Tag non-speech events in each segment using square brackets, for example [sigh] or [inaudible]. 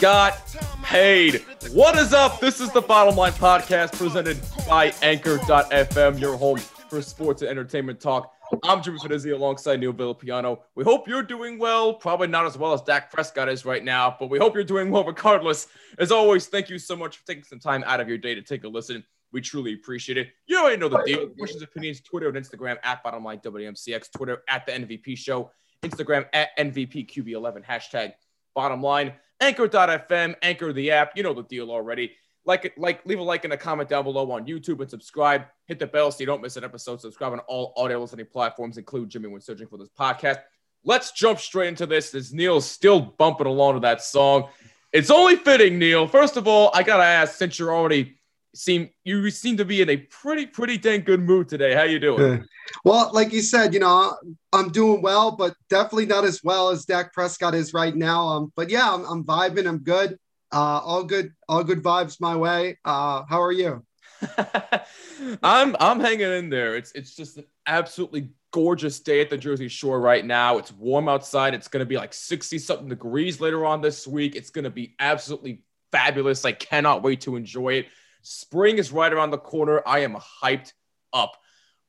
got paid. What is up? This is the Bottom Line Podcast presented by Anchor.fm, your home for sports and entertainment talk. I'm Jimmy Finizzi alongside Neil Villapiano. We hope you're doing well. Probably not as well as Dak Prescott is right now, but we hope you're doing well regardless. As always, thank you so much for taking some time out of your day to take a listen. We truly appreciate it. You already know the deal. Questions, opinions, Twitter and Instagram at Bottom Line WMCX, Twitter at the NVP Show, Instagram at NVPQB11, hashtag bottom line. Anchor.fm, Anchor the app. You know the deal already. Like it, like, leave a like and a comment down below on YouTube and subscribe. Hit the bell so you don't miss an episode. Subscribe on all audio listening platforms, include Jimmy when searching for this podcast. Let's jump straight into this. As Neil's still bumping along to that song. It's only fitting, Neil. First of all, I gotta ask, since you're already seem you seem to be in a pretty, pretty dang good mood today. How you doing? Well, like you said, you know, I'm doing well, but definitely not as well as Dak Prescott is right now. Um, but yeah, I'm, I'm vibing. I'm good. Uh, all good, all good vibes my way. Uh, how are you? [laughs] I'm I'm hanging in there. It's it's just an absolutely gorgeous day at the Jersey Shore right now. It's warm outside. It's going to be like 60 something degrees later on this week. It's going to be absolutely fabulous. I cannot wait to enjoy it. Spring is right around the corner. I am hyped up.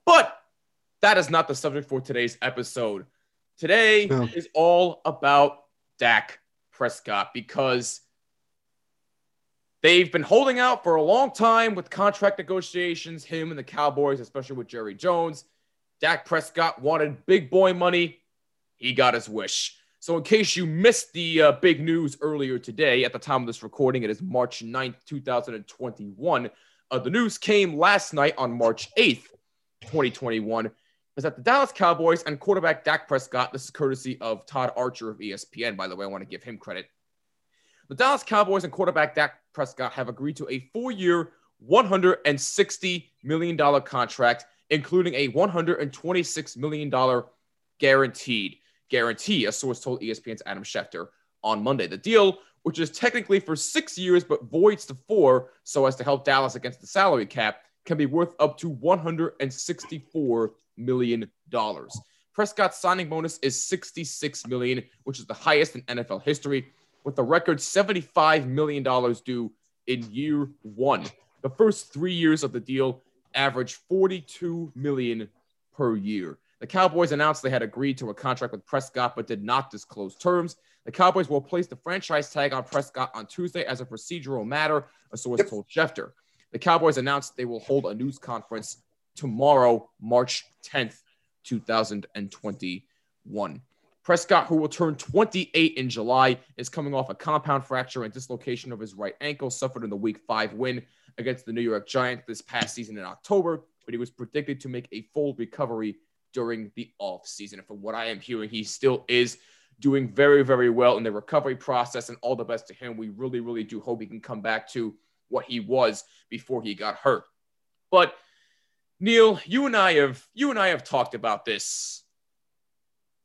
But that is not the subject for today's episode. Today No. is all about Dak Prescott because they've been holding out for a long time with contract negotiations, him and the Cowboys, especially with Jerry Jones. Dak Prescott wanted big boy money. He got his wish. So, in case you missed the uh, big news earlier today, at the time of this recording, it is March 9th, 2021. Uh, the news came last night on March 8th, 2021, is that the Dallas Cowboys and quarterback Dak Prescott, this is courtesy of Todd Archer of ESPN, by the way, I want to give him credit. The Dallas Cowboys and quarterback Dak Prescott have agreed to a four year, $160 million contract, including a $126 million guaranteed guarantee, a source told ESPN's Adam Schefter on Monday. The deal, which is technically for six years but voids to four so as to help Dallas against the salary cap, can be worth up to $164 million. Prescott's signing bonus is $66 million, which is the highest in NFL history, with the record $75 million due in year one. The first three years of the deal average $42 million per year. The Cowboys announced they had agreed to a contract with Prescott but did not disclose terms. The Cowboys will place the franchise tag on Prescott on Tuesday as a procedural matter, uh, a source told Schefter. The Cowboys announced they will hold a news conference tomorrow, March 10th, 2021. Prescott, who will turn 28 in July, is coming off a compound fracture and dislocation of his right ankle suffered in the Week 5 win against the New York Giants this past season in October, but he was predicted to make a full recovery during the offseason. And from what I am hearing, he still is doing very, very well in the recovery process, and all the best to him. We really, really do hope he can come back to what he was before he got hurt. But Neil, you and I have you and I have talked about this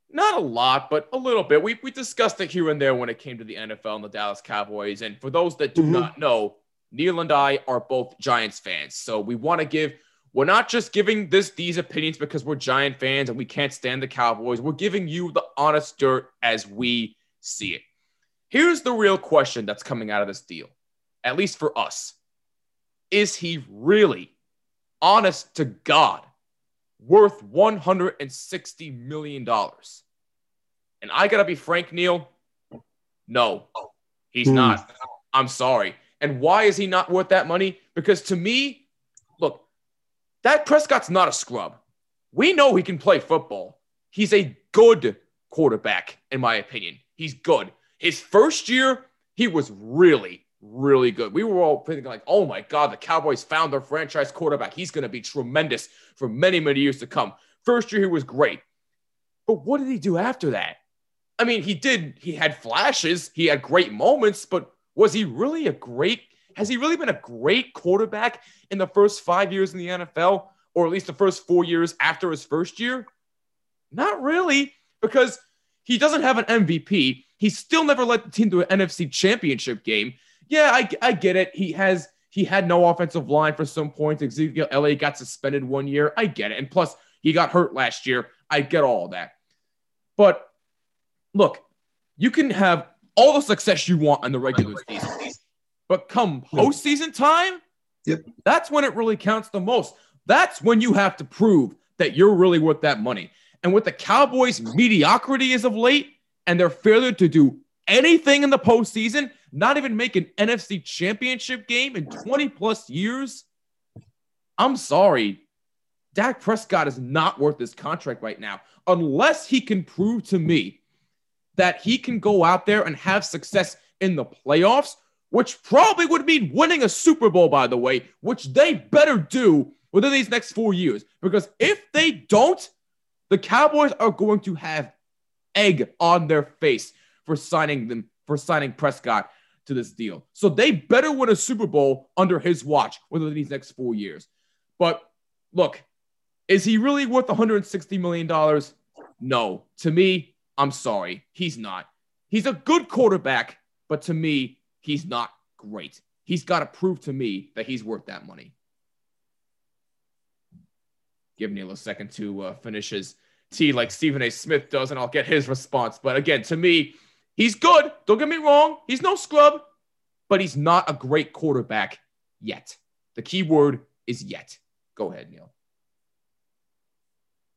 not a lot, but a little bit. We, we discussed it here and there when it came to the NFL and the Dallas Cowboys. And for those that do Mhm. not know, Neil and I are both Giants fans. So we want to give, we're not just giving this these opinions because we're Giant fans and we can't stand the Cowboys. We're giving you the honest dirt as we see it. Here's the real question that's coming out of this deal, at least for us. Is he really, honest to God, worth $160 million? And I got to be frank, Neil. No, he's Hmm. not. I'm sorry. And why is he not worth that money? Because to me, look, Dak Prescott's not a scrub. We know he can play football. He's a good quarterback, in my opinion. He's good. His first year, he was really, really good. We were all thinking, like, oh my God, the Cowboys found their franchise quarterback. He's going to be tremendous for many, many years to come. First year, he was great. But what did he do after that? I mean, he did, he had flashes, he had great moments, but was he really a great, has he really been a great quarterback in the first five years in the NFL? or at least the first four years after his first year? Not really, because he doesn't have an MVP. He still never led the team to an NFC championship game. Yeah, I, I get it. He has he had no offensive line for some points. Ezekiel Elliott got suspended one year. I get it. And plus, he got hurt last year. I get all that. But look, you can have all the success you want in the regular season. But come postseason time, Yep. that's when it really counts the most. That's when you have to prove that you're really worth that money. And with the Cowboys' mediocrity as of late and their failure to do anything in the postseason, not even make an NFC championship game in 20 plus years, I'm sorry. Dak Prescott is not worth this contract right now unless he can prove to me that he can go out there and have success in the playoffs, which probably would mean winning a Super Bowl, by the way, which they better do within these next four years. Because if they don't, the Cowboys are going to have egg on their face for signing them for signing Prescott to this deal. So they better win a Super Bowl under his watch within these next four years. But look, is he really worth 160 million dollars? No. To me, I'm sorry, he's not. He's a good quarterback, but to me, he's not great. He's got to prove to me that he's worth that money. Give Neil a second to uh, finish his tea like Stephen A. Smith does, and I'll get his response. But again, to me, he's good. Don't get me wrong. He's no scrub, but he's not a great quarterback yet. The key word is yet. Go ahead, Neil.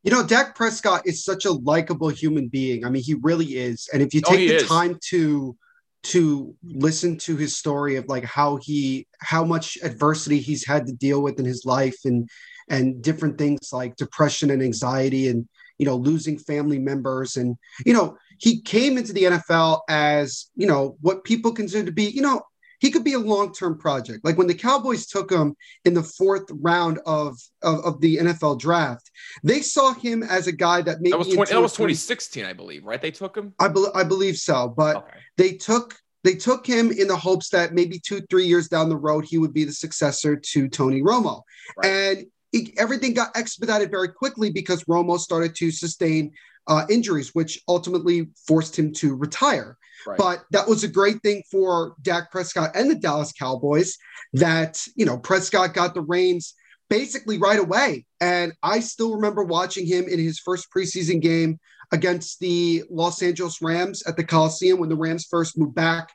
You know, Dak Prescott is such a likable human being. I mean, he really is. And if you Oh, take he the is. time to to listen to his story of like how he how much adversity he's had to deal with in his life and and different things like depression and anxiety and you know losing family members. And you know he came into the NFL as you know what people consider to be you know he could be a long-term project like when the cowboys took him in the fourth round of of, of the nfl draft they saw him as a guy that maybe That was 20, that was 2016, I believe, right? They took him. I, I believe so but Okay. they took they took him in the hopes that maybe two three years down the road he would be the successor to tony romo Right. and it, everything got expedited very quickly because romo started to sustain uh, injuries which ultimately forced him to retire But that was a great thing for Dak Prescott and the Dallas Cowboys that, you know, Prescott got the reins basically right away. And I still remember watching him in his first preseason game against the Los Angeles Rams at the Coliseum when the Rams first moved back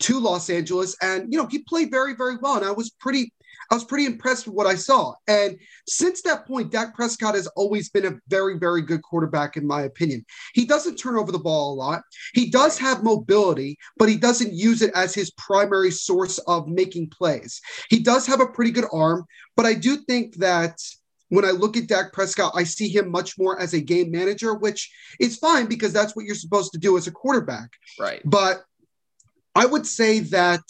to Los Angeles. And, you know, he played very, very well. And I was pretty. I was pretty impressed with what I saw. And since that point, Dak Prescott has always been a very, very good quarterback, in my opinion. He doesn't turn over the ball a lot. He does have mobility, but he doesn't use it as his primary source of making plays. He does have a pretty good arm, but I do think that when I look at Dak Prescott, I see him much more as a game manager, which is fine because that's what you're supposed to do as a quarterback. Right. But I would say that,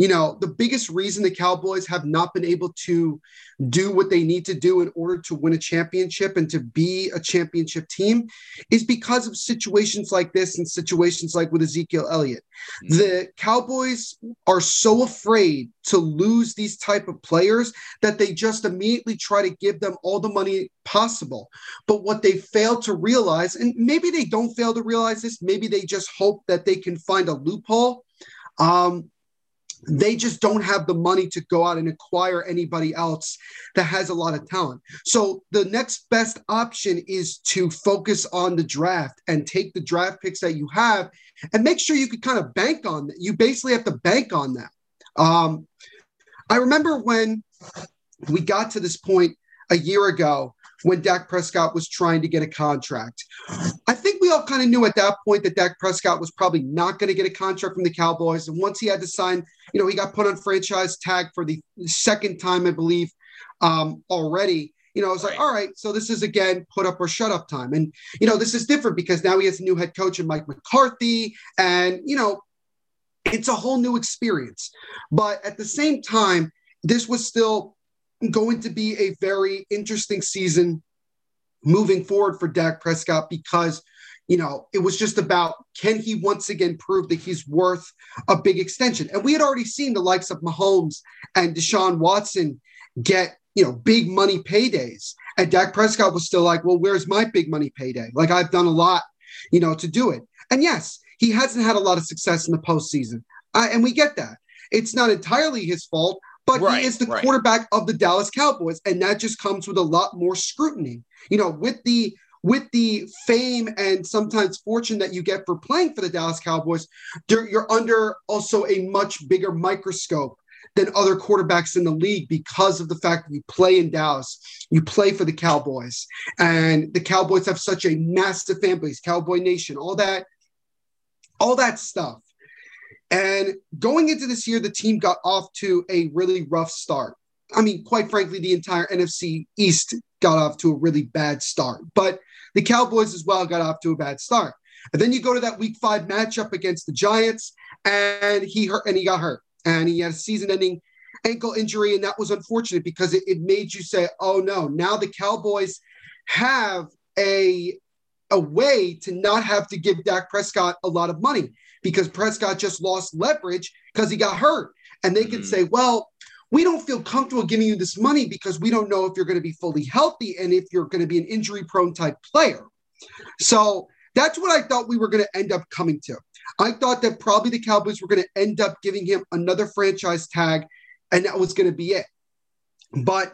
you know, the biggest reason the Cowboys have not been able to do what they need to do in order to win a championship and to be a championship team is because of situations like this and situations like with Ezekiel Elliott. Mhm. The Cowboys are so afraid to lose these type of players that they just immediately try to give them all the money possible. But what they fail to realize, and maybe they don't fail to realize this, maybe they just hope that they can find a loophole. Um, they just don't have the money to go out and acquire anybody else that has a lot of talent. So the next best option is to focus on the draft and take the draft picks that you have and make sure you could kind of bank on that. You basically have to bank on that. Um, I remember when we got to this point a year ago when Dak Prescott was trying to get a contract. I think we all kind of knew at that point that Dak Prescott was probably not going to get a contract from the Cowboys. And once he had to sign, you know, he got put on franchise tag for the second time, I believe, um, already. You know, I was like, all right, so this is again put up or shut up time. And, you know, this is different because now he has a new head coach in Mike McCarthy. And, you know, it's a whole new experience. But at the same time, this was still going to be a very interesting season moving forward for Dak Prescott because, you know, it was just about can he once again prove that he's worth a big extension? And we had already seen the likes of Mahomes and Deshaun Watson get, you know, big money paydays. And Dak Prescott was still like, well, where's my big money payday? Like I've done a lot, you know, to do it. And yes, he hasn't had a lot of success in the postseason. Uh, and we get that. It's not entirely his fault, but Right, he is the right. quarterback of the Dallas Cowboys. And that just comes with a lot more scrutiny. You know, with the with the fame and sometimes fortune that you get for playing for the Dallas Cowboys, you're, you're under also a much bigger microscope than other quarterbacks in the league because of the fact that you play in Dallas, you play for the Cowboys, and the Cowboys have such a massive fan base, Cowboy Nation, all that, all that stuff. And going into this year, the team got off to a really rough start. I mean, quite frankly, the entire NFC East got off to a really bad start, but the Cowboys as well got off to a bad start. And then you go to that week five matchup against the Giants, and he hurt and he got hurt. And he had a season-ending ankle injury, and that was unfortunate because it, it made you say, oh no, now the Cowboys have a a way to not have to give Dak Prescott a lot of money because Prescott just lost leverage because he got hurt. And they can Mhm. say, well, we don't feel comfortable giving you this money because we don't know if you're going to be fully healthy and if you're going to be an injury prone type player. So that's what I thought we were going to end up coming to. I thought that probably the Cowboys were going to end up giving him another franchise tag and that was going to be it. But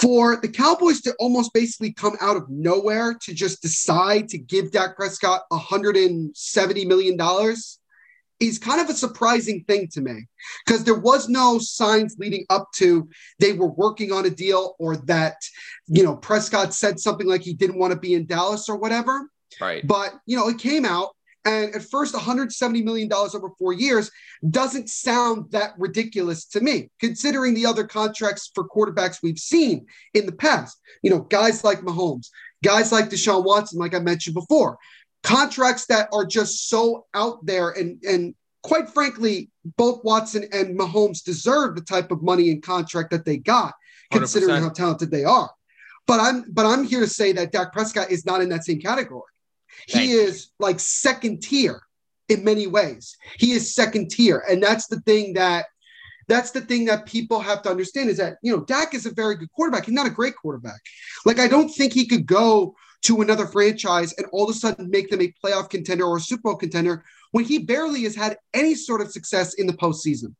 for the Cowboys to almost basically come out of nowhere to just decide to give Dak Prescott $170 million is kind of a surprising thing to me because there was no signs leading up to they were working on a deal or that, you know, Prescott said something like he didn't want to be in Dallas or whatever. Right. But, you know, it came out. And at first, $170 million over four years doesn't sound that ridiculous to me, considering the other contracts for quarterbacks we've seen in the past. You know, guys like Mahomes, guys like Deshaun Watson, like I mentioned before, contracts that are just so out there. And, and quite frankly, both Watson and Mahomes deserve the type of money and contract that they got, considering 100%. how talented they are. But I'm but I'm here to say that Dak Prescott is not in that same category. Thank he is like second tier in many ways. He is second tier, and that's the thing that that's the thing that people have to understand is that you know Dak is a very good quarterback. He's not a great quarterback. Like I don't think he could go to another franchise and all of a sudden make them a playoff contender or a Super Bowl contender when he barely has had any sort of success in the postseason.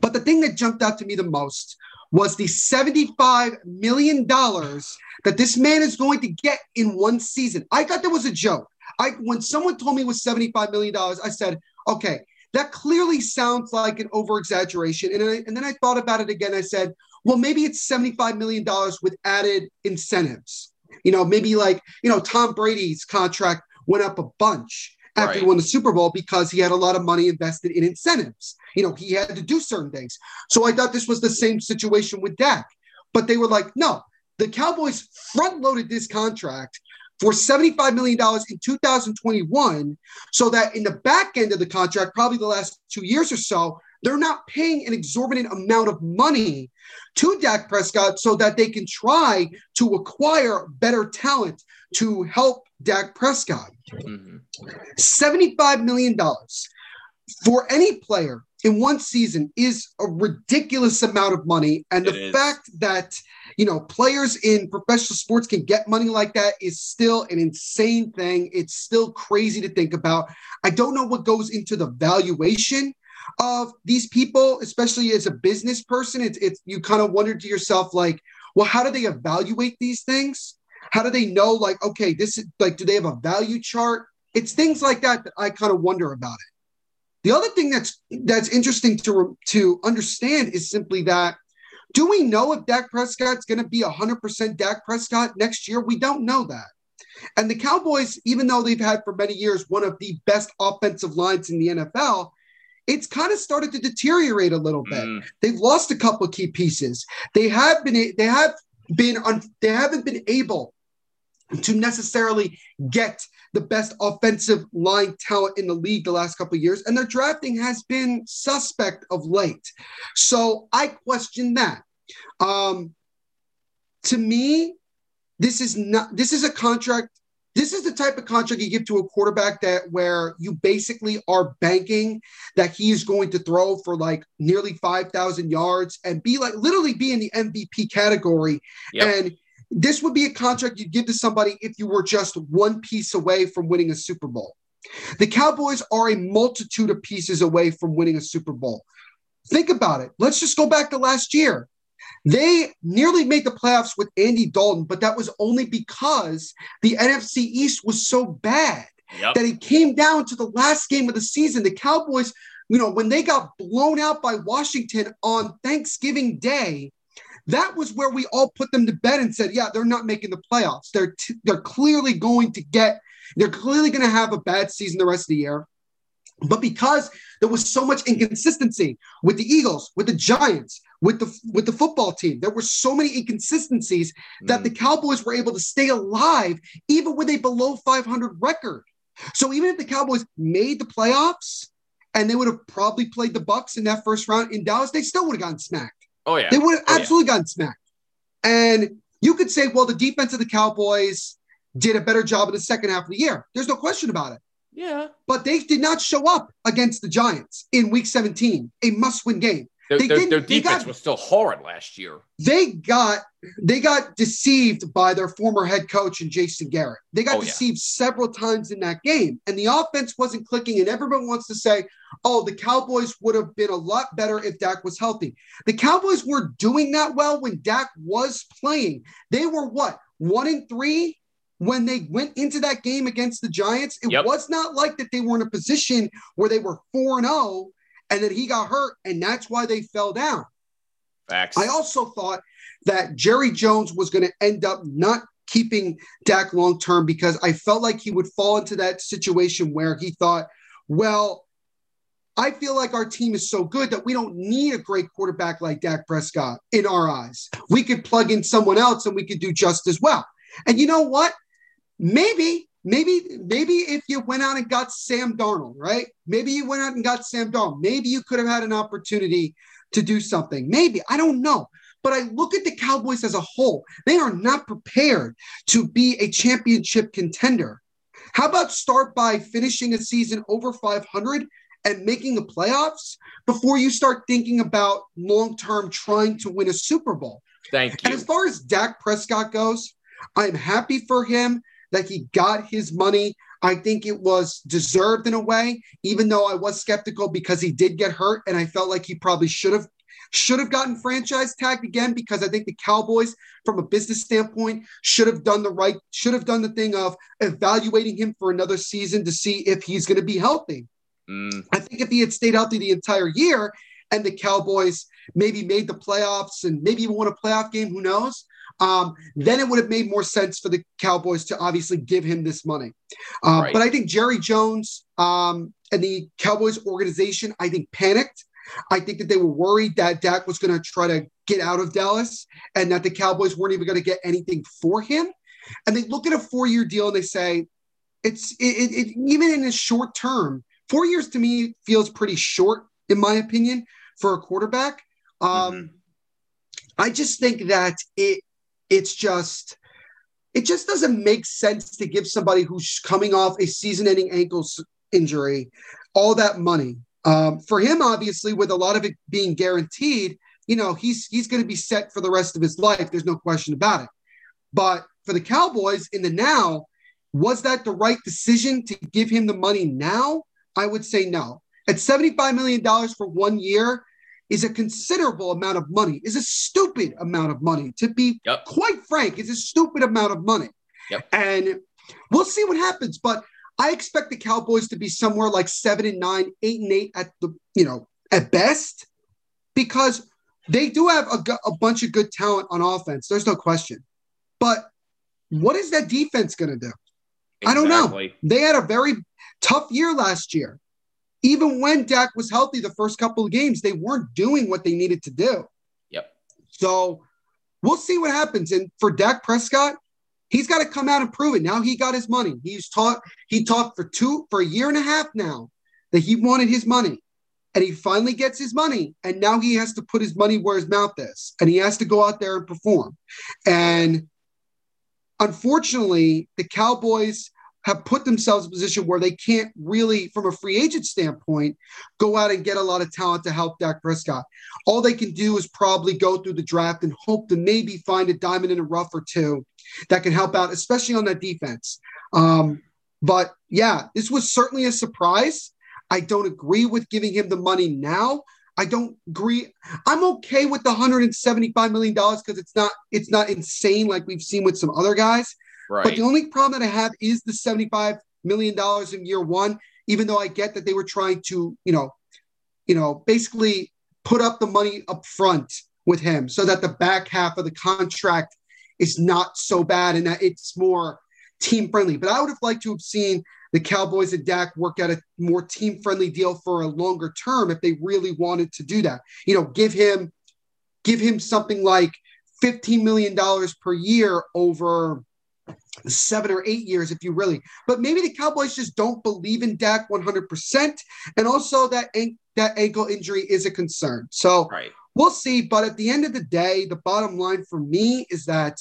But the thing that jumped out to me the most was the $75 million that this man is going to get in one season. I thought that was a joke. I when someone told me it was $75 million, I said, okay, that clearly sounds like an over exaggeration. And, I, and then I thought about it again. I said, well, maybe it's $75 million with added incentives. You know, maybe like, you know, Tom Brady's contract went up a bunch after he won the Super Bowl because he had a lot of money invested in incentives. You know, he had to do certain things. So I thought this was the same situation with Dak. But they were like, no, the Cowboys front loaded this contract for $75 million in 2021 so that in the back end of the contract, probably the last two years or so, they're not paying an exorbitant amount of money to Dak Prescott so that they can try to acquire better talent to help Dak Prescott. Mhm. $75 million for any player in one season is a ridiculous amount of money. And It the is. fact that, you know, players in professional sports can get money like that is still an insane thing. It's still crazy to think about. I don't know what goes into the valuation of these people, especially as a business person. It's, it's you kind of wonder to yourself, like, well, how do they evaluate these things? How do they know, like, okay, this is like, do they have a value chart? It's things like that that I kind of wonder about it. The other thing that's that's interesting to to understand is simply that do we know if Dak Prescott's going to be 100% Dak Prescott next year? We don't know that. And the Cowboys, even though they've had for many years one of the best offensive lines in the NFL, it's kind of started to deteriorate a little bit. Mm. They've lost a couple of key pieces. They have been they have been un, they haven't been able to necessarily get the best offensive line talent in the league the last couple of years, and their drafting has been suspect of late. So I question that. Um, to me, this is not this is a contract. This is the type of contract you give to a quarterback that where you basically are banking that he is going to throw for like nearly 5,000 yards and be like literally be in the MVP category Yep. and this would be a contract you'd give to somebody if you were just one piece away from winning a Super Bowl. The Cowboys are a multitude of pieces away from winning a Super Bowl. Think about it. Let's just go back to last year. They nearly made the playoffs with Andy Dalton, but that was only because the NFC East was so bad Yep. that it came down to the last game of the season. The Cowboys, you know, when they got blown out by Washington on Thanksgiving Day, that was where we all put them to bed and said, yeah, they're not making the playoffs. They're t- they're clearly going to get they're clearly going to have a bad season the rest of the year. But because there was so much inconsistency with the Eagles, with the Giants, with the with the football team, there were so many inconsistencies that Mm. the Cowboys were able to stay alive even with a below 500 record. So even if the Cowboys made the playoffs and they would have probably played the Bucks in that first round in Dallas, they still would have gotten smacked. Oh yeah. They would have Oh, yeah. absolutely gotten smacked. And you could say, well, the defense of the Cowboys did a better job in the second half of the year. There's no question about it. Yeah. But they did not show up against the Giants in week 17, a must-win game. Their, They their, their defense got- was still horrid last year. They got they got deceived by their former head coach and Jason Garrett. They got Oh, yeah. deceived several times in that game, and the offense wasn't clicking. And everyone wants to say, "Oh, the Cowboys would have been a lot better if Dak was healthy." The Cowboys were doing that well when Dak was playing. They were what one and three when they went into that game against the Giants. It Yep. was not like that they were in a position where they were four and zero, and then he got hurt, and that's why they fell down. Facts. I also thought that Jerry Jones was going to end up not keeping Dak long term because I felt like he would fall into that situation where he thought, well, I feel like our team is so good that we don't need a great quarterback like Dak Prescott in our eyes. We could plug in someone else and we could do just as well. And you know what? Maybe, maybe, maybe if you went out and got Sam Darnold, right? Maybe you went out and got Sam Darnold. Maybe you could have had an opportunity to do something. Maybe. I don't know. But I look at the Cowboys as a whole. They are not prepared to be a championship contender. How about start by finishing a season over 500 and making the playoffs before you start thinking about long term trying to win a Super Bowl? Thank you. And as far as Dak Prescott goes, I'm happy for him that he got his money. I think it was deserved in a way, even though I was skeptical because he did get hurt, and I felt like he probably should have should have gotten franchise tagged again because I think the Cowboys, from a business standpoint, should have done the right, should have done the thing of evaluating him for another season to see if he's going to be healthy. Mm, I think if he had stayed healthy the entire year and the Cowboys maybe made the playoffs and maybe even won a playoff game, who knows? Um, then it would have made more sense for the Cowboys to obviously give him this money. Uh, Right. But I think Jerry Jones um, and the Cowboys organization, I think, panicked. I think that they were worried that Dak was going to try to get out of Dallas and that the Cowboys weren't even going to get anything for him. And they look at a four year deal and they say, it's it, it, it, even in the short term, four years to me feels pretty short, in my opinion, for a quarterback. Um, I just think that it it's just it just doesn't make sense to give somebody who's coming off a season-ending ankle injury all that money. Um, for him, obviously, with a lot of it being guaranteed, you know, he's he's going to be set for the rest of his life. There's no question about it. But for the Cowboys in the now, was that the right decision to give him the money now? I would say no. At $75 million for one year is a considerable amount of money, is a stupid amount of money. To be Yep. quite frank, is a stupid amount of money. Yep. And we'll see what happens. But I expect the Cowboys to be somewhere like seven and nine, eight and eight at the, you know, at best, because they do have a, a bunch of good talent on offense. There's no question. But what is that defense going to do? I don't know. They had a very tough year last year. Even when Dak was healthy the first couple of games, they weren't doing what they needed to do. Yep. So we'll see what happens. And for Dak Prescott, he's got to come out and prove it. Now he got his money. He's taught he talked for two for a year and a half now that he wanted his money. And he finally gets his money. And now he has to put his money where his mouth is. And he has to go out there and perform. And unfortunately, the Cowboys have put themselves in a position where they can't really, from a free agent standpoint, go out and get a lot of talent to help Dak Prescott. All they can do is probably go through the draft and hope to maybe find a diamond in a rough or two that can help out, especially on that defense. Um, but yeah, this was certainly a surprise. I don't agree with giving him the money now. I don't agree. I'm okay with the 175 million dollars because it's not it's not insane like we've seen with some other guys. Right. But the only problem that I have is the 75 million dollars in year one. Even though I get that they were trying to, you know, you know, basically put up the money up front with him so that the back half of the contract is not so bad and that it's more team friendly. But I would have liked to have seen the Cowboys and Dak work out a more team friendly deal for a longer term if they really wanted to do that. You know, give him give him something like 15 million dollars per year over seven or eight years if you really but maybe the cowboys just don't believe in dak 100% and also that that ankle injury is a concern so right. we'll see but at the end of the day the bottom line for me is that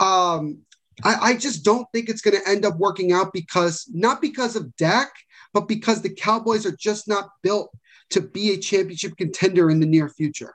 um I, I just don't think it's going to end up working out because not because of Dak, but because the Cowboys are just not built to be a championship contender in the near future.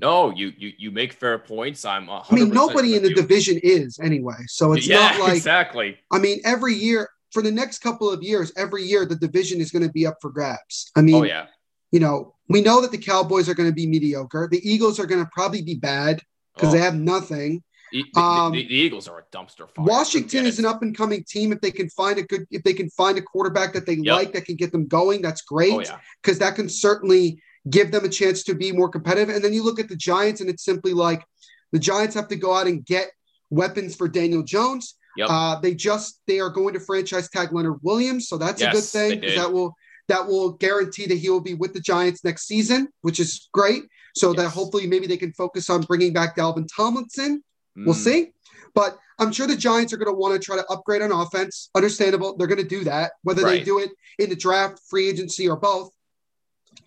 No, you you you make fair points. I'm. I mean, nobody in the you. division is anyway, so it's yeah, not [laughs] like exactly. I mean, every year for the next couple of years, every year the division is going to be up for grabs. I mean, oh yeah, you know, we know that the Cowboys are going to be mediocre. The Eagles are going to probably be bad because oh. they have nothing. The, um, the, the, Eagles are a dumpster fire. Washington is an up and coming team. If they can find a good, if they can find a quarterback that they yep. like that can get them going, that's great. Because oh, yeah. that can certainly give them a chance to be more competitive. And then you look at the Giants, and it's simply like the Giants have to go out and get weapons for Daniel Jones. Yep. Uh, they just they are going to franchise tag Leonard Williams, so that's yes, a good thing because that will that will guarantee that he will be with the Giants next season, which is great. So yes. that hopefully maybe they can focus on bringing back Dalvin Tomlinson. We'll mm. see. But I'm sure the Giants are going to want to try to upgrade on offense. Understandable. They're going to do that, whether right. they do it in the draft, free agency, or both.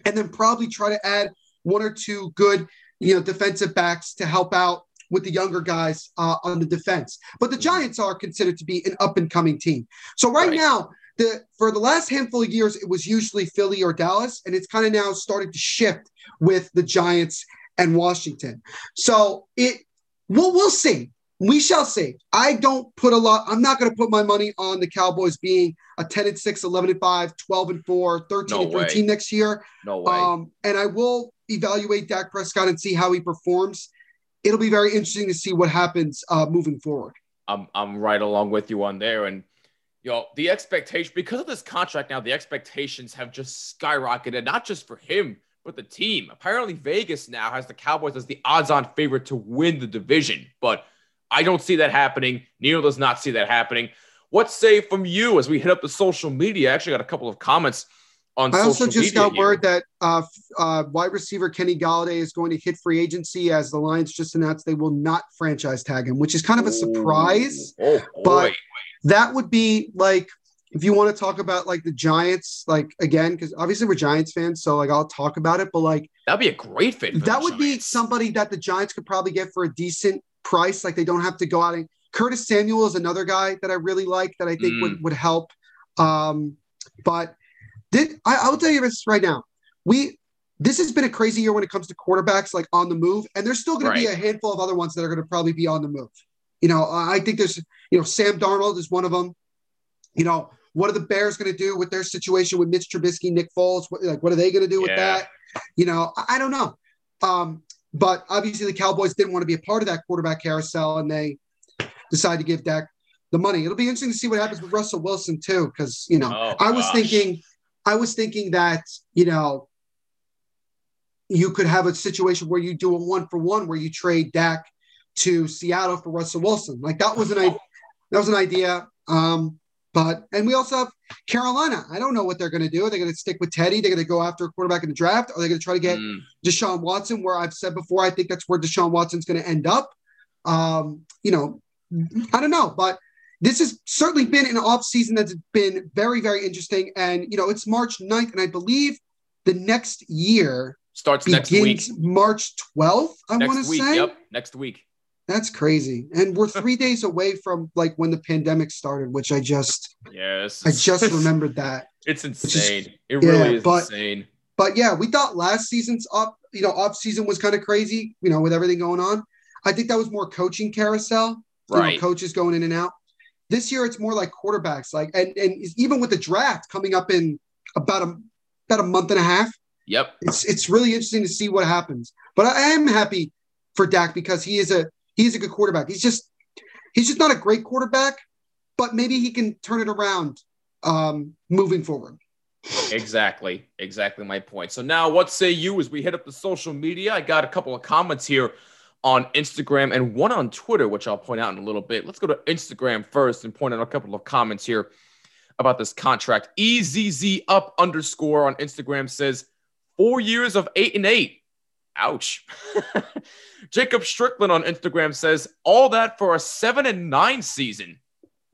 And then probably try to add one or two good, you know, defensive backs to help out with the younger guys uh, on the defense. But the mm. Giants are considered to be an up and coming team. So right, right, now, the for the last handful of years, it was usually Philly or Dallas, and it's kind of now starting to shift with the Giants and Washington. So it well, we'll see. We shall see. I don't put a lot, I'm not going to put my money on the Cowboys being a 10 and 6, 11 and 5, 12 and 4, 13 no and 13 way. next year. No way. Um, and I will evaluate Dak Prescott and see how he performs. It'll be very interesting to see what happens uh, moving forward. I'm, I'm right along with you on there. And, you know, the expectation, because of this contract now, the expectations have just skyrocketed, not just for him, but the team. Apparently, Vegas now has the Cowboys as the odds on favorite to win the division, but I don't see that happening. Neil does not see that happening. What say from you as we hit up the social media? I actually got a couple of comments on I also just got here. word that uh, uh, wide receiver Kenny Golladay is going to hit free agency as the Lions just announced they will not franchise tag him, which is kind of a surprise. Oh, but that would be like if you want to talk about like the Giants, like again, because obviously we're Giants fans, so like I'll talk about it, but like that'd be a great fit. That would Giants. be somebody that the Giants could probably get for a decent price. Like they don't have to go out and Curtis Samuel is another guy that I really like that I think mm. would would help. Um, but did I, I will tell you this right now. We this has been a crazy year when it comes to quarterbacks like on the move, and there's still going right. to be a handful of other ones that are going to probably be on the move. You know, I think there's you know Sam Darnold is one of them. You know, what are the Bears going to do with their situation with Mitch Trubisky, Nick Foles? What, like, what are they going to do with that? You know, I, I don't know. Um, but obviously, the Cowboys didn't want to be a part of that quarterback carousel, and they decided to give Dak the money. It'll be interesting to see what happens with Russell Wilson too, because you know, oh, I was gosh. thinking, I was thinking that you know, you could have a situation where you do a one for one, where you trade Dak to Seattle for Russell Wilson. Like that was an idea. That was an idea. Um, but and we also have Carolina. I don't know what they're going to do. Are they going to stick with Teddy? They're going to go after a quarterback in the draft? Are they going to try to get Mm. Deshaun Watson? Where I've said before, I think that's where Deshaun Watson's going to end up. Um, you know, I don't know, but this has certainly been an off season that's been very, very interesting. And you know, it's March 9th, and I believe the next year Starts next week. begins March 12th. I want to say. Yep. Next week. That's crazy. And we're three [laughs] days away from like when the pandemic started, which I just Yes. I just [laughs] remembered that. It's is- insane. it yeah, really is but- insane. But yeah, we thought last season's up, you know, off season was kind of crazy, you know, with everything going on. I think that was more coaching carousel, you know, Right. coaches going in and out. This year, it's more like quarterbacks, like and and even with the draft coming up in about a about a month and a half, Yep. it's it's really interesting to see what happens. But I am happy for Dak because he is a he is a good quarterback. He's just he's just not a great quarterback, but maybe he can turn it around um, moving forward. Exactly. Exactly my point. So now what say you as we hit up the social media? I got a couple of comments here on Instagram and one on Twitter, which I'll point out in a little bit. Let's go to Instagram first and point out a couple of comments here about this contract. EZZ up underscore on Instagram says four years of eight and eight. Ouch. [laughs] Jacob Strickland on Instagram says all that for a seven and nine season.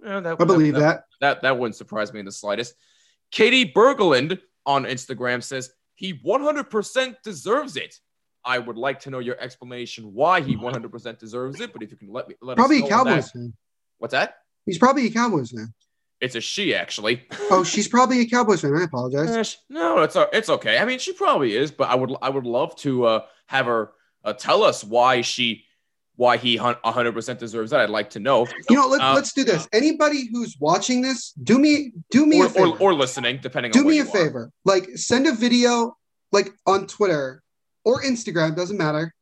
Yeah, that, I believe that. that that wouldn't surprise me in the slightest. Katie Bergeland on Instagram says he 100% deserves it. I would like to know your explanation why he 100% deserves it, but if you can let me let Probably us a know on Cowboys that. fan. What's that? He's probably a Cowboys fan. It's a she actually. [laughs] Oh, she's probably a Cowboys fan. I apologize. Eh, sh- no, it's o- it's okay. I mean, she probably is, but I would I would love to uh, have her uh, tell us why she why he hun- 100% deserves that. I'd like to know. You know, let's Uh, let's do this. Anybody who's watching this, do me do me or, a favor. or, or listening, depending do me a are. favor. Like send a video like on Twitter or Instagram, doesn't matter.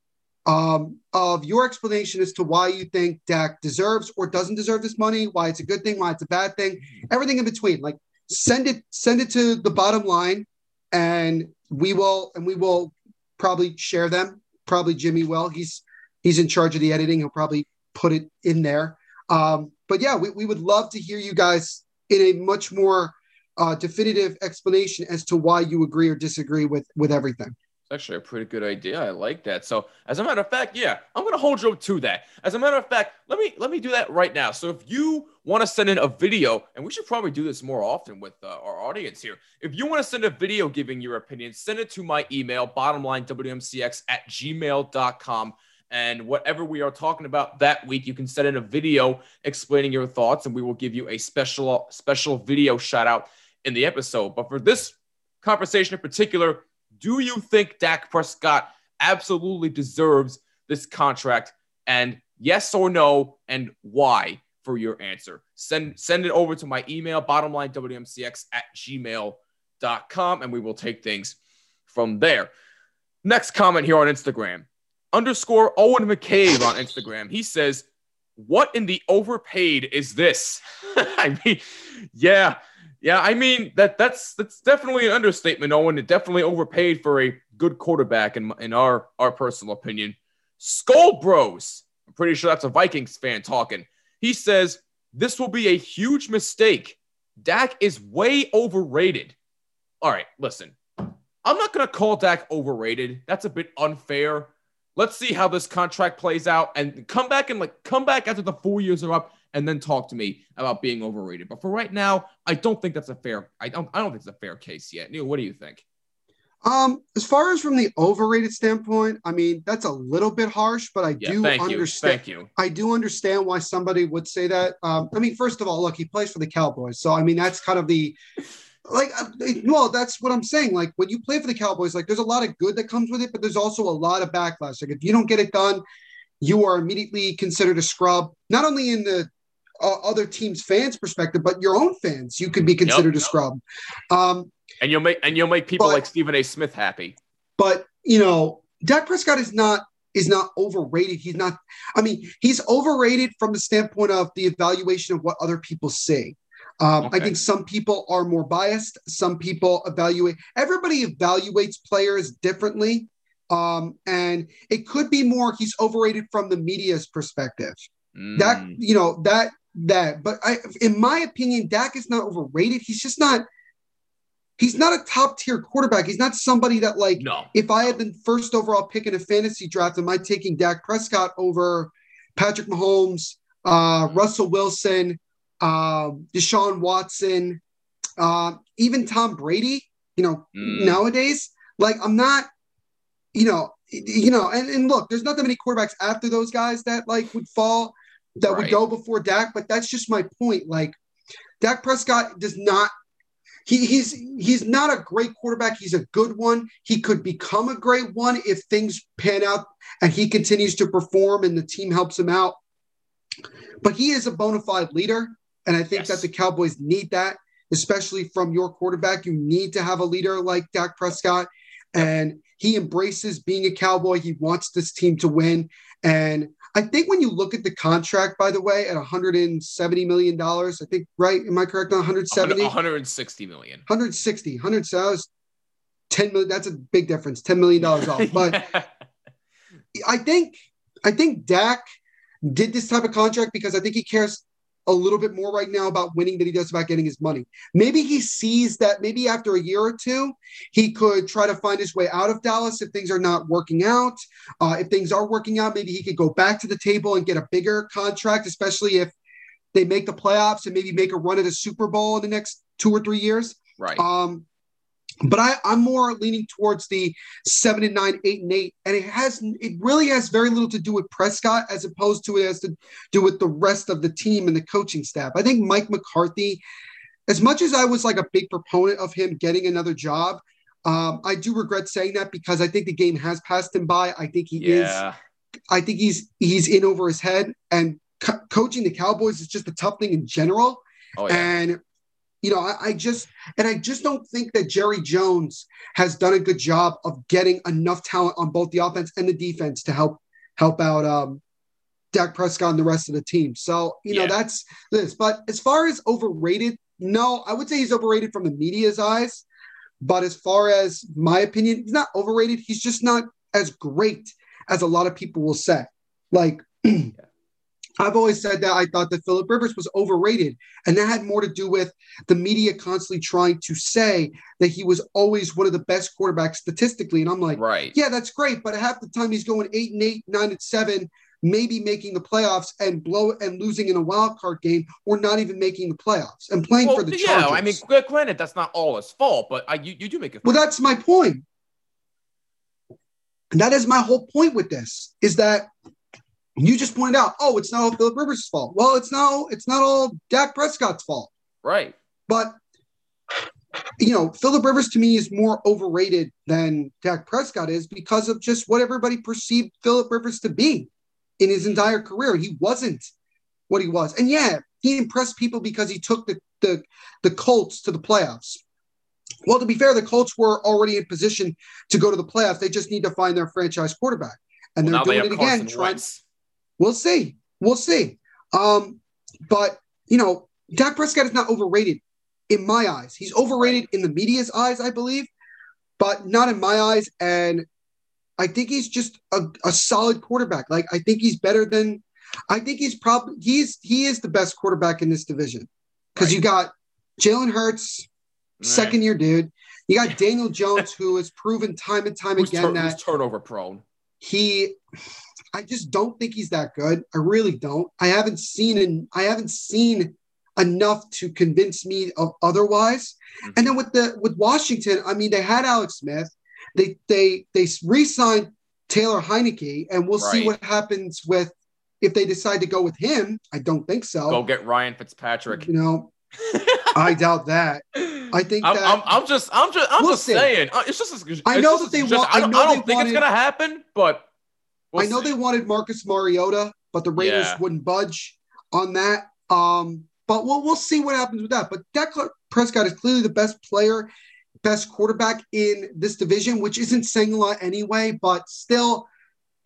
Um, of your explanation as to why you think Dak deserves or doesn't deserve this money, why it's a good thing, why it's a bad thing, everything in between. Like send it, send it to the bottom line, and we will and we will probably share them. Probably Jimmy will. He's he's in charge of the editing. He'll probably put it in there. Um, but yeah, we, we would love to hear you guys in a much more uh, definitive explanation as to why you agree or disagree with with everything. Actually a pretty good idea. I like that. So, as a matter of fact, yeah, I'm gonna hold you to that. As a matter of fact, let me let me do that right now. So, if you want to send in a video, and we should probably do this more often with uh, our audience here. If you want to send a video giving your opinion, send it to my email, bottomlinewmcx at gmail.com. And whatever we are talking about that week, you can send in a video explaining your thoughts, and we will give you a special special video shout out in the episode. But for this conversation in particular, do you think Dak Prescott absolutely deserves this contract? And yes or no, and why for your answer? Send send it over to my email, bottomlinewmcx at gmail.com, and we will take things from there. Next comment here on Instagram. Underscore Owen McCabe on Instagram. He says, What in the overpaid is this? [laughs] I mean, yeah, yeah, I mean that that's that's definitely an understatement. Owen it definitely overpaid for a good quarterback in in our our personal opinion. Skull Bros, I'm pretty sure that's a Vikings fan talking. He says this will be a huge mistake. Dak is way overrated. All right, listen, I'm not gonna call Dak overrated. That's a bit unfair. Let's see how this contract plays out and come back and like come back after the four years are up and then talk to me about being overrated. But for right now, I don't think that's a fair. I don't. I don't think it's a fair case yet. Neil, what do you think? Um, as far as from the overrated standpoint, I mean that's a little bit harsh, but I Yeah, do thank you. understand. Thank you. I do understand why somebody would say that. Um, I mean, first of all, look, he plays for the Cowboys, so I mean that's kind of the like. uh, Well, that's what I'm saying. Like when you play for the Cowboys, like there's a lot of good that comes with it, but there's also a lot of backlash. Like if you don't get it done, you are immediately considered a scrub. Not only in the uh, other team's fans' perspective, but your own fans, you could be considered a yep. scrub. Um, And you'll make and you'll make people But- like Stephen A. Smith happy. but you know, Dak Prescott is not is not overrated. He's not. I mean, he's overrated from the standpoint of the evaluation of what other people say. Um, I think some people are more biased. Some people evaluate. Everybody evaluates players differently, um, and it could be more. He's overrated from the media's perspective. That Mm, you know that that. But I, in my opinion, Dak is not overrated. He's just not. He's not a top tier quarterback. He's not somebody that like no. if I had been first overall pick in a fantasy draft, am I taking Dak Prescott over Patrick Mahomes, uh, Russell Wilson, uh, Deshaun Watson, uh, even Tom Brady? You know, Mm. nowadays, like I'm not, you know, you know, and, and look, there's not that many quarterbacks after those guys that like would fall that would go before Dak, but that's just my point. Like Dak Prescott does not he, he's he's not a great quarterback. He's a good one. He could become a great one if things pan out and he continues to perform and the team helps him out. But he is a bona fide leader, and I think Yes. that the Cowboys need that, especially from your quarterback. You need to have a leader like Dak Prescott, and he embraces being a Cowboy. He wants this team to win, and I think when you look at the contract, by the way, at 170 million dollars, I think right? Am I correct on 170? 160 million. 160, 100 so that was 10 million. That's a big difference. 10 million dollars off. But [laughs] I think I think Dak did this type of contract because I think he cares a little bit more right now about winning than he does about getting his money. Maybe he sees that maybe after a year or two, he could try to find his way out of Dallas if things are not working out. Uh, if things are working out, maybe he could go back to the table and get a bigger contract, especially if they make the playoffs and maybe make a run at a Super Bowl in the next two or three years. right. Um, but I, I'm more leaning towards the seven and nine, eight and eight, and it has it really has very little to do with Prescott as opposed to it has to do with the rest of the team and the coaching staff. I think Mike McCarthy, as much as I was like a big proponent of him getting another job, um, I do regret saying that because I think the game has passed him by. I think he is. I think he's he's in over his head, and co- coaching the Cowboys is just a tough thing in general. Oh yeah. And you know, I, I just and I just don't think that Jerry Jones has done a good job of getting enough talent on both the offense and the defense to help help out um Dak Prescott and the rest of the team. So, you know, Yeah. that's this. But as far as overrated, no, I would say he's overrated from the media's eyes. But as far as my opinion, he's not overrated. He's just not as great as a lot of people will say. Like [clears throat] I've always said that I thought that Philip Rivers was overrated. And that had more to do with the media constantly trying to say that he was always one of the best quarterbacks statistically. And I'm like, right. yeah, that's great. But half the time he's going eight and eight, nine and seven, maybe making the playoffs and blow and losing in a wild card game, or not even making the playoffs and playing Well, for the yeah, Chargers. I mean, granted, that's not all his fault, but I, you, you do make a well, that's my point. And that is my whole point with this is that you just pointed out, oh, it's not all Philip Rivers' fault. Well, it's not. It's not all Dak Prescott's fault. right. But you know, Philip Rivers to me is more overrated than Dak Prescott is because of just what everybody perceived Philip Rivers to be in his entire career. He wasn't what he was. And yeah, he impressed people because he took the the, the Colts to the playoffs. Well, to be fair, the Colts were already in position to go to the playoffs. They just need to find their franchise quarterback. And Well, they're doing have it again. Trying, Wentz. We'll see. We'll see. Um, but you know, Dak Prescott is not overrated in my eyes. He's overrated in the media's eyes, I believe, but not in my eyes. And I think he's just a, a solid quarterback. Like I think he's better than I think he's probably he's he is the best quarterback in this division. Because Right. you got Jalen Hurts, second year dude. You got Daniel Jones, who has proven time and time who's, again tur- that turnover prone. he I just don't think he's that good. I really don't. I haven't seen and I haven't seen enough to convince me of otherwise. Mhm. And then with the with Washington, I mean, they had Alex Smith. They they they re-signed Taylor Heinicke, and we'll see what happens with if they decide to go with him. I don't think so. Go get Ryan Fitzpatrick. You know, I [laughs] doubt that. I think I'm, that I'm, I'm just, I'm just, I'm We'll just see. saying. uh, It's just, it's I know that they just- want- I don't, I don't think wanted- it's gonna happen, but we'll I know see. they wanted Marcus Mariota, but the Raiders Yeah. wouldn't budge on that. Um, but we'll we'll see what happens with that. But Dak Prescott is clearly the best player, best quarterback in this division, which isn't saying a lot anyway. But still,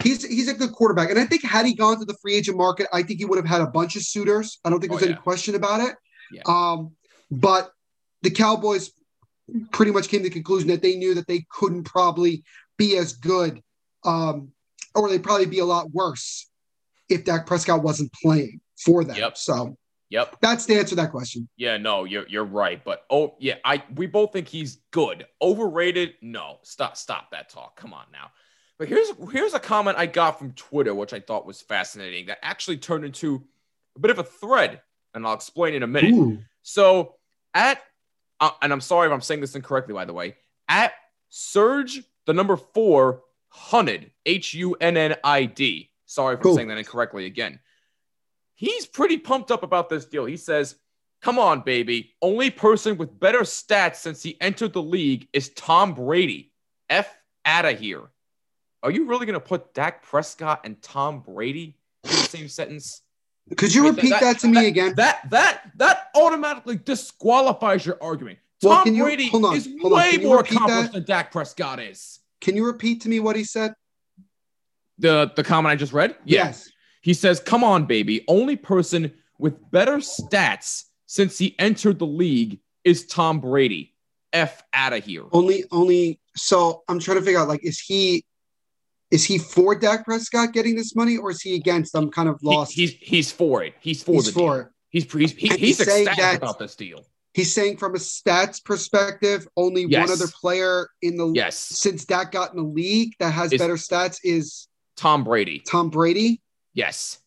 he's he's a good quarterback. And I think had he gone to the free agent market, I think he would have had a bunch of suitors. I don't think Oh, there's any question about it. Yeah. Um, but the Cowboys pretty much came to the conclusion that they knew that they couldn't probably be as good, um, or they'd probably be a lot worse if Dak Prescott wasn't playing for them. Yep. So Yep. that's the answer to that question. Yeah. No, you're you're right. But oh yeah, I we both think he's good. Overrated? No. Stop stop that talk. Come on now. But here's here's a comment I got from Twitter, which I thought was fascinating. That actually turned into a bit of a thread, and I'll explain in a minute. Ooh. So at uh, and I'm sorry if I'm saying this incorrectly, by the way. At Surge, the number four Hunnid, H U N N I D. Sorry for Cool. saying that incorrectly again. He's pretty pumped up about this deal. He says, Come on, baby. Only person with better stats since he entered the league is Tom Brady. F out of here. Are you really going to put Dak Prescott and Tom Brady in the same sentence? Could you Wait, repeat that, to me again? That that that automatically disqualifies your argument. Well, Tom you- Brady on, is way more accomplished that? than Dak Prescott is. Can you repeat to me what he said? The the comment I just read? Yes. He says, "Come on, baby. Only person with better stats since he entered the league is Tom Brady. F out of here. Only, only. So I'm trying to figure out, like, is he, is he for Dak Prescott getting this money, or is he against? I'm kind of He- lost. he's he's for it. He's for He's the for deal. it. He's he's he's he's saying ecstatic that- about this deal. He's saying from a stats perspective, only Yes. one other player in the Yes, since Dak got in the league that has Is- better stats is Tom Brady. Tom Brady. Yes.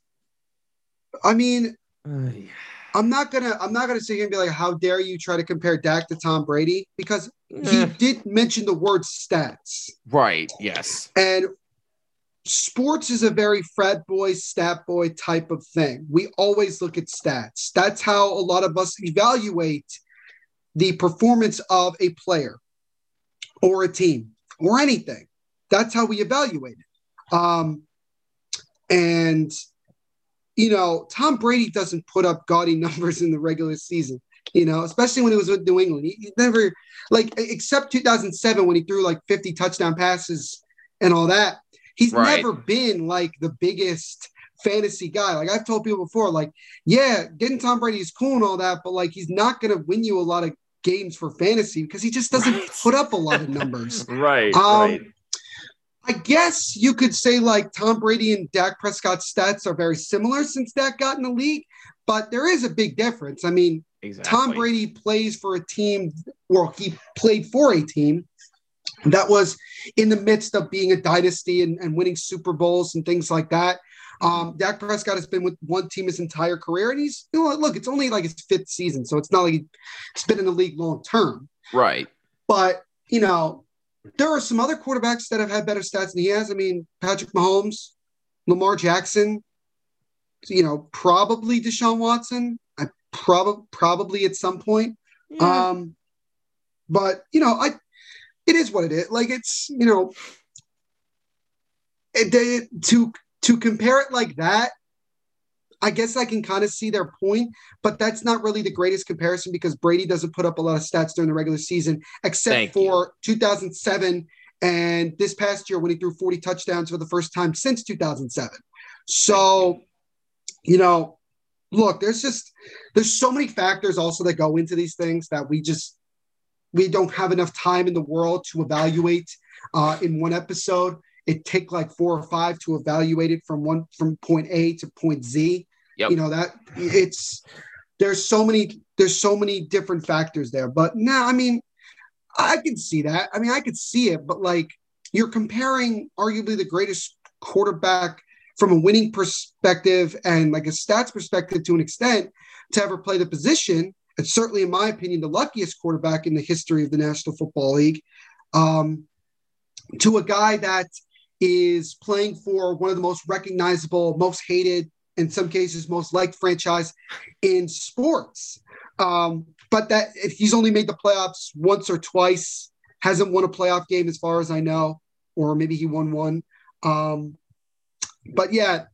I mean, I'm not gonna I'm not gonna sit here and be like, how dare you try to compare Dak to Tom Brady? Because he did mention the word stats. right. Yes. And sports is a very frat boy, stat boy type of thing. We always look at stats. That's how a lot of us evaluate the performance of a player or a team or anything. That's how we evaluate it. Um, and, you know, Tom Brady doesn't put up gaudy [laughs] numbers in the regular season. You know, especially when he was with New England, he, he never like except 2007 when he threw like 50 touchdown passes and all that. He's Right. never been like the biggest fantasy guy. Like I've told people before, like, yeah, getting Tom Brady is cool and all that, but like he's not gonna win you a lot of games for fantasy because he just doesn't Right. put up a lot of numbers. [laughs] Right. Um, I guess you could say like Tom Brady and Dak Prescott's stats are very similar since Dak got in the league, but there is a big difference. I mean, Exactly. Tom Brady plays for a team, well, he played for a team that was in the midst of being a dynasty and, and winning Super Bowls and things like that. Um, Dak Prescott has been with one team his entire career, and he's you know, look, it's only like his fifth season, so it's not like he's been in the league long term. Right. But you know, there are some other quarterbacks that have had better stats than he has. I mean, Patrick Mahomes, Lamar Jackson, you know, probably Deshaun Watson. I probably probably at some point. Um, but you know, I it is what it is. Like it's you know, it, it- to to compare it like that. I guess I can kind of see their point, but that's not really the greatest comparison because Brady doesn't put up a lot of stats during the regular season, except Thank for 2007 and this past year when he threw 40 touchdowns for the first time since 2007. So, you know, look, there's just there's so many factors also that go into these things that we just we don't have enough time in the world to evaluate uh, in one episode. It take like four or five to evaluate it from one from point A to point Z. Yep. You know that it's there's so many there's so many different factors there. But no, I mean, I can see that. I mean, I could see it, but like you're comparing arguably the greatest quarterback from a winning perspective and like a stats perspective to an extent to ever play the position. And certainly, in my opinion, the luckiest quarterback in the history of the National Football League, um, to a guy that is playing for one of the most recognizable, most hated, in some cases, most liked franchise in sports. Um, but that if he's only made the playoffs once or twice, hasn't won a playoff game as far as I know, or maybe he won one. Um, but yeah,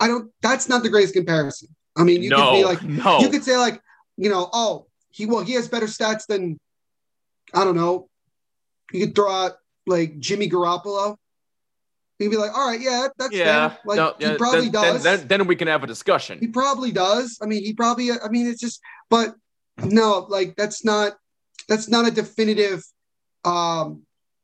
I don't. That's not the greatest comparison. I mean, you no. could be like, no. you could say like, you know, oh, he well, he has better stats than, I don't know. You could throw out like Jimmy Garoppolo. You'd be like, all right, yeah, that's yeah. fair. Like no, he probably then, then- does. Then, then we can have a discussion. He probably does. I mean, he probably. I mean, it's just, but no, like that's not that's not a definitive. Um,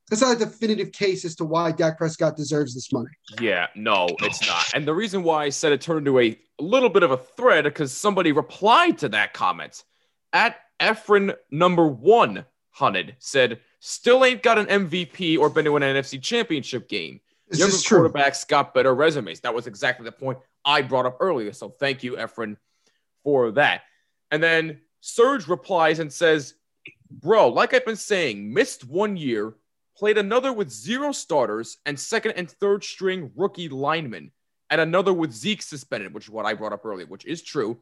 that's not a definitive case as to why Dak Prescott deserves this money. Yeah, no, it's not. And the reason why I said it turned into a little bit of a thread because somebody replied to that comment. At Efren number one, Hunted said, still ain't got an MVP or been to an NFC championship game. This Younger is true. quarterbacks got better resumes. That was exactly the point I brought up earlier. So thank you, Efren, for that. And then Serge replies and says, Bro, like I've been saying, missed one year, played another with zero starters and second and third string rookie linemen, and another with Zeke suspended, which is what I brought up earlier, which is true.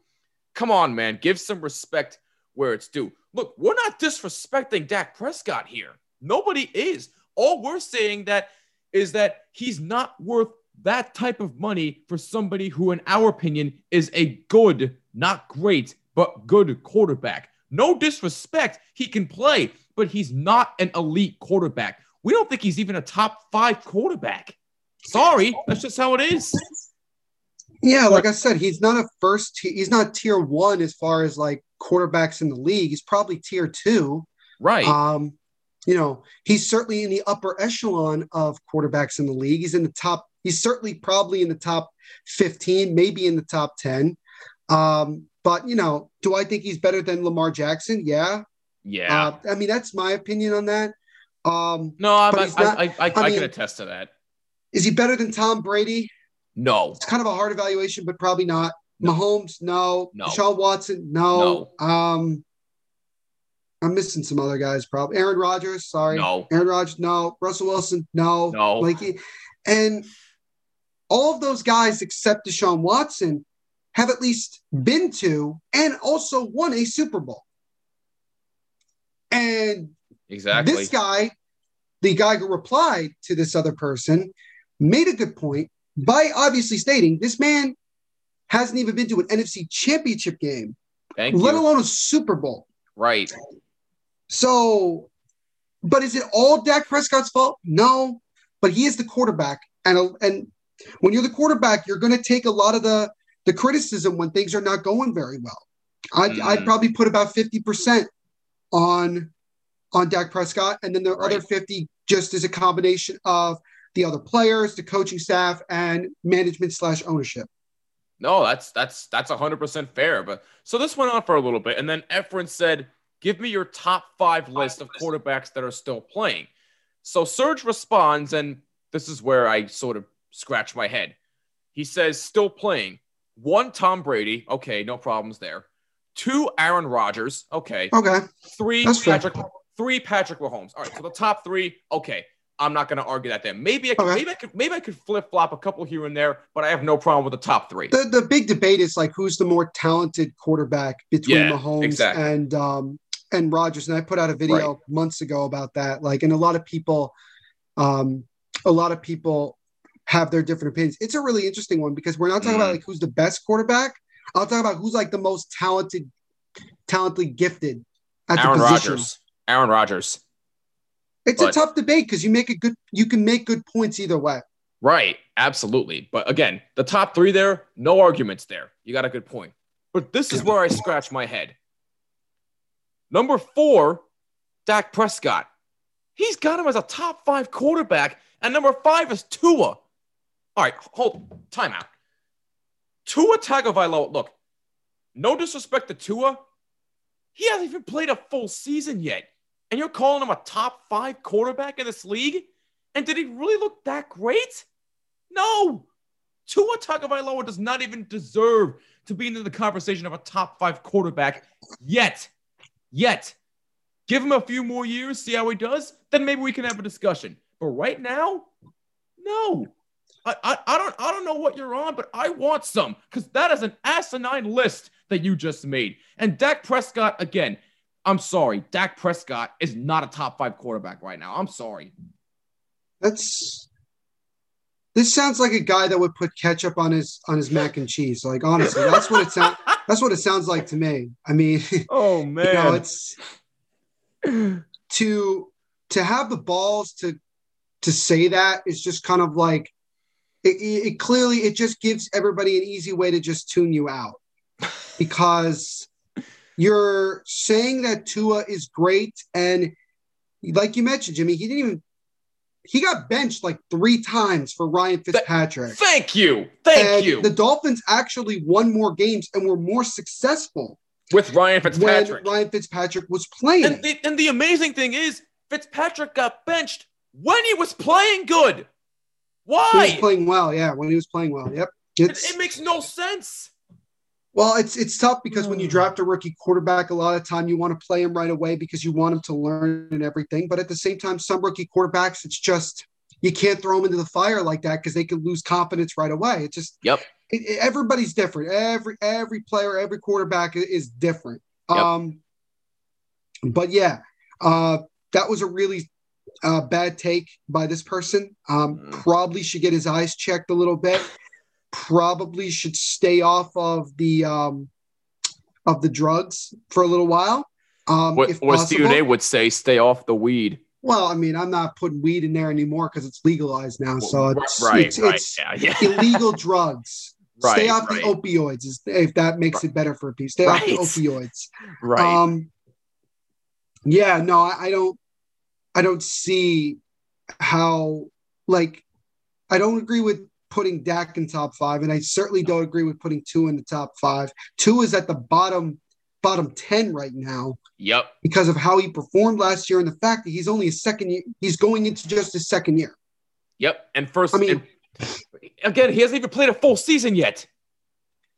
Come on, man. Give some respect where it's due. Look, we're not disrespecting Dak Prescott here. Nobody is. All we're saying that is that he's not worth that type of money for somebody who, in our opinion, is a good, not great, but good quarterback. No disrespect, he can play, but he's not an elite quarterback. We don't think he's even a top five quarterback. Sorry, that's just how it is. Yeah, like I said, he's not a first. He's not tier one as far as like quarterbacks in the league. He's probably tier two. Right. Um, you know, he's certainly in the upper echelon of quarterbacks in the league. He's in the top. He's certainly probably in the top fifteen, maybe in the top ten. Um, but you know, do I think he's better than Lamar Jackson? Yeah. yeah. Uh, I mean, that's my opinion on that. Um, no, I'm, I, not- I, I, I, I mean- can attest to that. is he better than Tom Brady? No. It's kind of a hard evaluation, but probably not. No. Mahomes, no. No. Deshaun Watson, no. Um, I'm missing some other guys. Probably Aaron Rodgers. Sorry, No. Aaron Rodgers, no. Russell Wilson, no. No. Like, and all of those guys except Deshaun Watson have at least been to and also won a Super Bowl. And Exactly. this guy, the guy who replied to this other person, made a good point by obviously stating this man hasn't even been to an NFC championship game, Thank let you. alone a Super Bowl. Right. So, but is it all Dak Prescott's fault? No, but he is the quarterback, and and when you're the quarterback, you're going to take a lot of the the criticism when things are not going very well. I'd, Mm. I'd probably put about fifty percent on on Dak Prescott, and then the other fifty just as a combination of the other players, the coaching staff, and management slash ownership. No, that's that's that's hundred percent fair. But so this went on for a little bit, and then Efren said, "Give me your top five list of quarterbacks that are still playing." So Serge responds, and this is where I sort of scratch my head. He says, "Still playing." One, Tom Brady. Okay, no problems there. Two, Aaron Rodgers. Okay. Okay, Three. Patrick. Three, Patrick Mahomes. All right, so the top three. Okay, I'm not going to argue that. Then maybe I could, Okay. maybe I could, maybe I could flip flop a couple here and there, but I have no problem with the top three. the the big debate is like who's the more talented quarterback between Yeah, Mahomes exactly. and um and Rodgers. And I put out a video Right. months ago about that. Like, and a lot of people, um, a lot of people have their different opinions. It's a really interesting one because we're not talking about Mm. like who's the best quarterback. I'll talk about who's like the most talented, talently gifted at Aaron the position. Rodgers. Aaron Rodgers. It's But- a tough debate because you make a good, you can make good points either way. Right. Absolutely. But again, the top three there, no arguments there. You got a good point. But this is where I scratch my head. Number four, Dak Prescott. He's got him as a top five quarterback, and number five is Tua. All right, hold time timeout. Tua Tagovailoa. Look, no disrespect to Tua, he hasn't even played a full season yet, and you're calling him a top five quarterback in this league. And did he really look that great? No. Tua Tagovailoa does not even deserve to be in the conversation of a top five quarterback yet. Yet. Give him a few more years, see how he does, then maybe we can have a discussion. But right now, no. I, I, I don't I don't know what you're on, but I want some because that is an asinine list that you just made. And Dak Prescott, again, I'm sorry. Dak Prescott is not a top five quarterback right now. I'm sorry. That's this sounds like a guy that would put ketchup on his on his mac and cheese. Like honestly, that's what it sounds. [laughs] That's what it sounds like to me. I mean, [laughs] Oh you know, it's to to have the balls to to say that is just kind of like it, it, it clearly it just gives everybody an easy way to just tune you out [laughs] because you're saying that Tua is great and like you mentioned Jimmy he didn't even he got benched like three times for Ryan Fitzpatrick Thank you. Thank and you. the Dolphins actually won more games and were more successful With Ryan Fitzpatrick. when Ryan Fitzpatrick was playing. and, the, and the amazing thing is, Fitzpatrick got benched when he was playing good. Why? He was playing well, yeah. When he was playing well, yep. It, it makes no sense. Well, it's it's tough because when you Mm. draft a rookie quarterback, a lot of time you want to play him right away because you want him to learn and everything. But at the same time, some rookie quarterbacks, it's just you can't throw them into the fire like that because they could lose confidence right away. It's just Yep. it- it- everybody's different. Every every player, every quarterback is different. Yep. Um, but yeah, uh, that was a really uh, bad take by this person. Um, Mm. Probably should get his eyes checked a little bit. Probably should stay off of the um, of the drugs for a little while. Um, What, possible. Stephen A would say, stay off the weed. Well, I mean, I'm not putting weed in there anymore because it's legalized now. So it's, right, it's, right. it's yeah, yeah. illegal [laughs] drugs. Stay off right. the opioids if that makes it better for a piece. Stay off the opioids. right. Um, yeah, no, I, I don't. I don't see how. Like, I don't agree with putting Dak in top five, and I certainly don't agree with putting Tua in the top five. Tua is at the bottom, bottom ten right now yep. because of how he performed last year and the fact that he's only a second year. He's going into just his second year. Yep. And first, I mean- again, he hasn't even played a full season yet.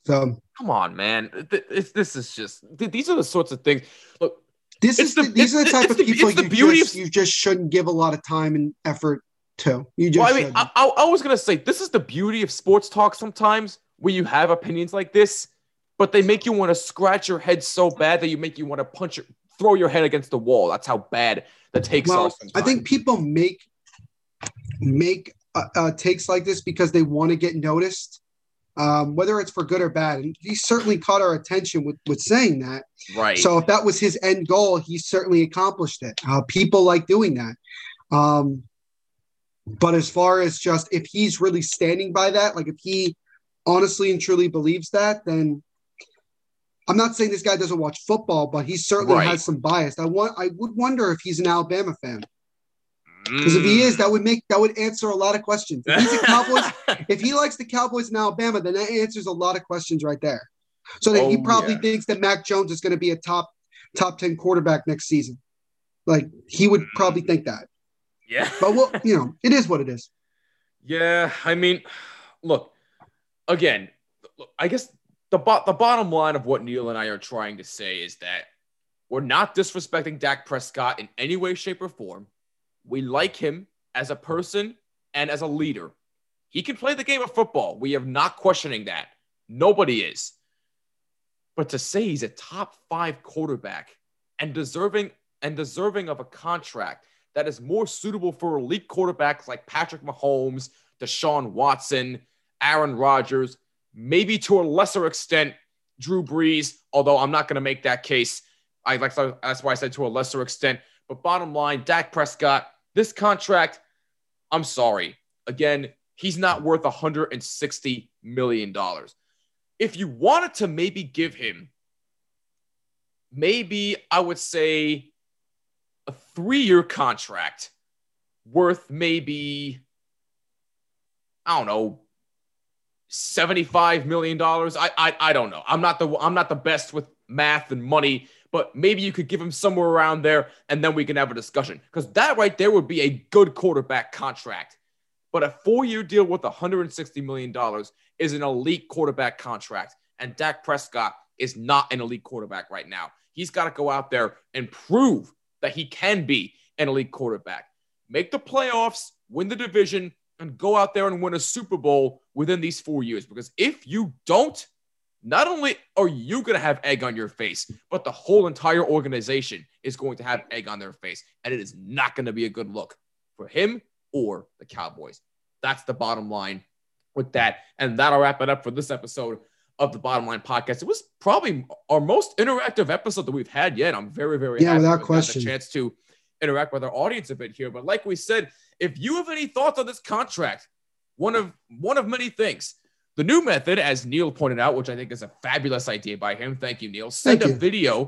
So Come on, man. This, this is just, these are the sorts of things. Look, this is the- the, these are the type of people you just, you just shouldn't give a lot of time and effort to. You just well, I mean. I, I, I was going to say, this is the beauty of sports talk sometimes where you have opinions like this, but they make you want to scratch your head so bad that you make you want to punch, your, throw your head against the wall. That's how bad the takes are. well, I think people make make uh, uh, takes like this because they want to get noticed, um, whether it's for good or bad. And he certainly caught our attention with with saying that. right. So if that was his end goal, he certainly accomplished it. Uh, people like doing that. Um, but as far as just if he's really standing by that, like if he honestly and truly believes that, then I'm not saying this guy doesn't watch football, but he certainly Right. has some bias. I want I would wonder if he's an Alabama fan. Because if he is, Mm. that would make that would answer a lot of questions. If he's a Cowboys, [laughs] if he likes the Cowboys in Alabama, then that answers a lot of questions right there. So that he Oh, probably yeah. thinks that Mac Jones is going to be a top top ten quarterback next season. Like he would probably think that. Yeah. [laughs] But well, you know, it is what it is. Yeah, I mean, look, again, I guess the bo- the bottom line of what Neil and I are trying to say is that we're not disrespecting Dak Prescott in any way, shape, or form. We like him as a person and as a leader. He can play the game of football. We are not questioning that. Nobody is. But to say he's a top five quarterback and deserving and deserving of a contract that is more suitable for elite quarterbacks like Patrick Mahomes, Deshaun Watson, Aaron Rodgers, maybe to a lesser extent Drew Brees. Although I'm not going to make that case. I like that's why I said to a lesser extent. But bottom line, Dak Prescott, this contract, I'm sorry. Again, he's not worth 160 million dollars. If you wanted to maybe give him, maybe I would say a three-year contract worth maybe I don't know 75 million dollars. I, I I don't know. I'm not the I'm not the best with math and money, but maybe you could give him somewhere around there and then we can have a discussion cuz that right there would be a good quarterback contract. But a 4-year deal worth 160 million dollars is an elite quarterback contract and Dak Prescott is not an elite quarterback right now. He's got to go out there and prove that he can be an elite quarterback. Make the playoffs, win the division, and go out there and win a Super Bowl within these four years. Because if you don't, not only are you going to have egg on your face, but the whole entire organization is going to have egg on their face. And it is not going to be a good look for him or the Cowboys. That's the bottom line with that. And that'll wrap it up for this episode of the Bottom Line Podcast. It was probably our most interactive episode that we've had yet. I'm very, very Yeah, happy without with question. the chance to interact with our audience a bit here. But like we said, if you have any thoughts on this contract, one of one of many things. The new method, as Neil pointed out, which I think is a fabulous idea by him. Thank you, Neil. Send Thank a you. video.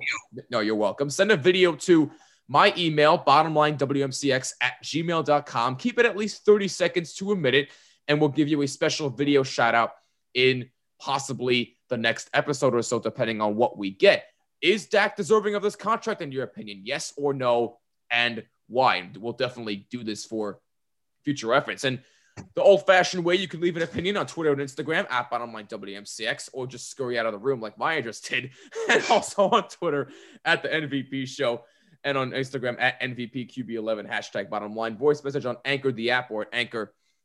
No, you're welcome. Send a video to my email, bottomlinewmcx at gmail.com. Keep it at least 30 seconds to a minute, and we'll give you a special video shout out in possibly the next episode or so, depending on what we get. Is Dak deserving of this contract, in your opinion? Yes or no? And why? We'll definitely do this for future reference. And the old fashioned way, you can leave an opinion on Twitter and Instagram at bottomline WMCX or just scurry out of the room like Maya just did. [laughs] And also on Twitter at the MVP show and on Instagram at NVPQB11 hashtag bottom line. Voice message on Anchor, the app, or at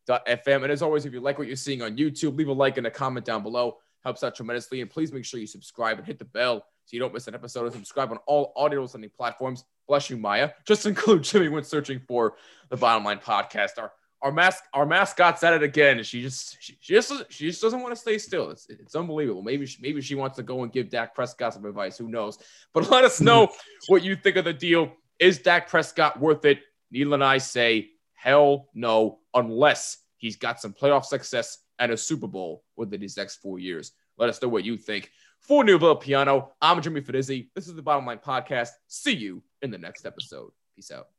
anchor.fm. And as always, if you like what you're seeing on YouTube, leave a like and a comment down below. Helps out tremendously. And please make sure you subscribe and hit the bell so you don't miss an episode. And subscribe on all audio listening platforms. Bless you, Maya. [laughs] Just include Jimmy when searching for the Bottom Line Podcast. Our our mask our mascot's at it again. She just she, she just she just doesn't want to stay still. It's it's unbelievable. Maybe she, maybe she wants to go and give Dak Prescott some advice. Who knows? But let us [laughs] know what you think of the deal. Is Dak Prescott worth it? Neil and I say hell no, unless he's got some playoff success and a Super Bowl within these next four years. Let us know what you think. For New Piano, I'm Jimmy Fidizzi. This is the Bottom Line Podcast. See you in the next episode. Peace out.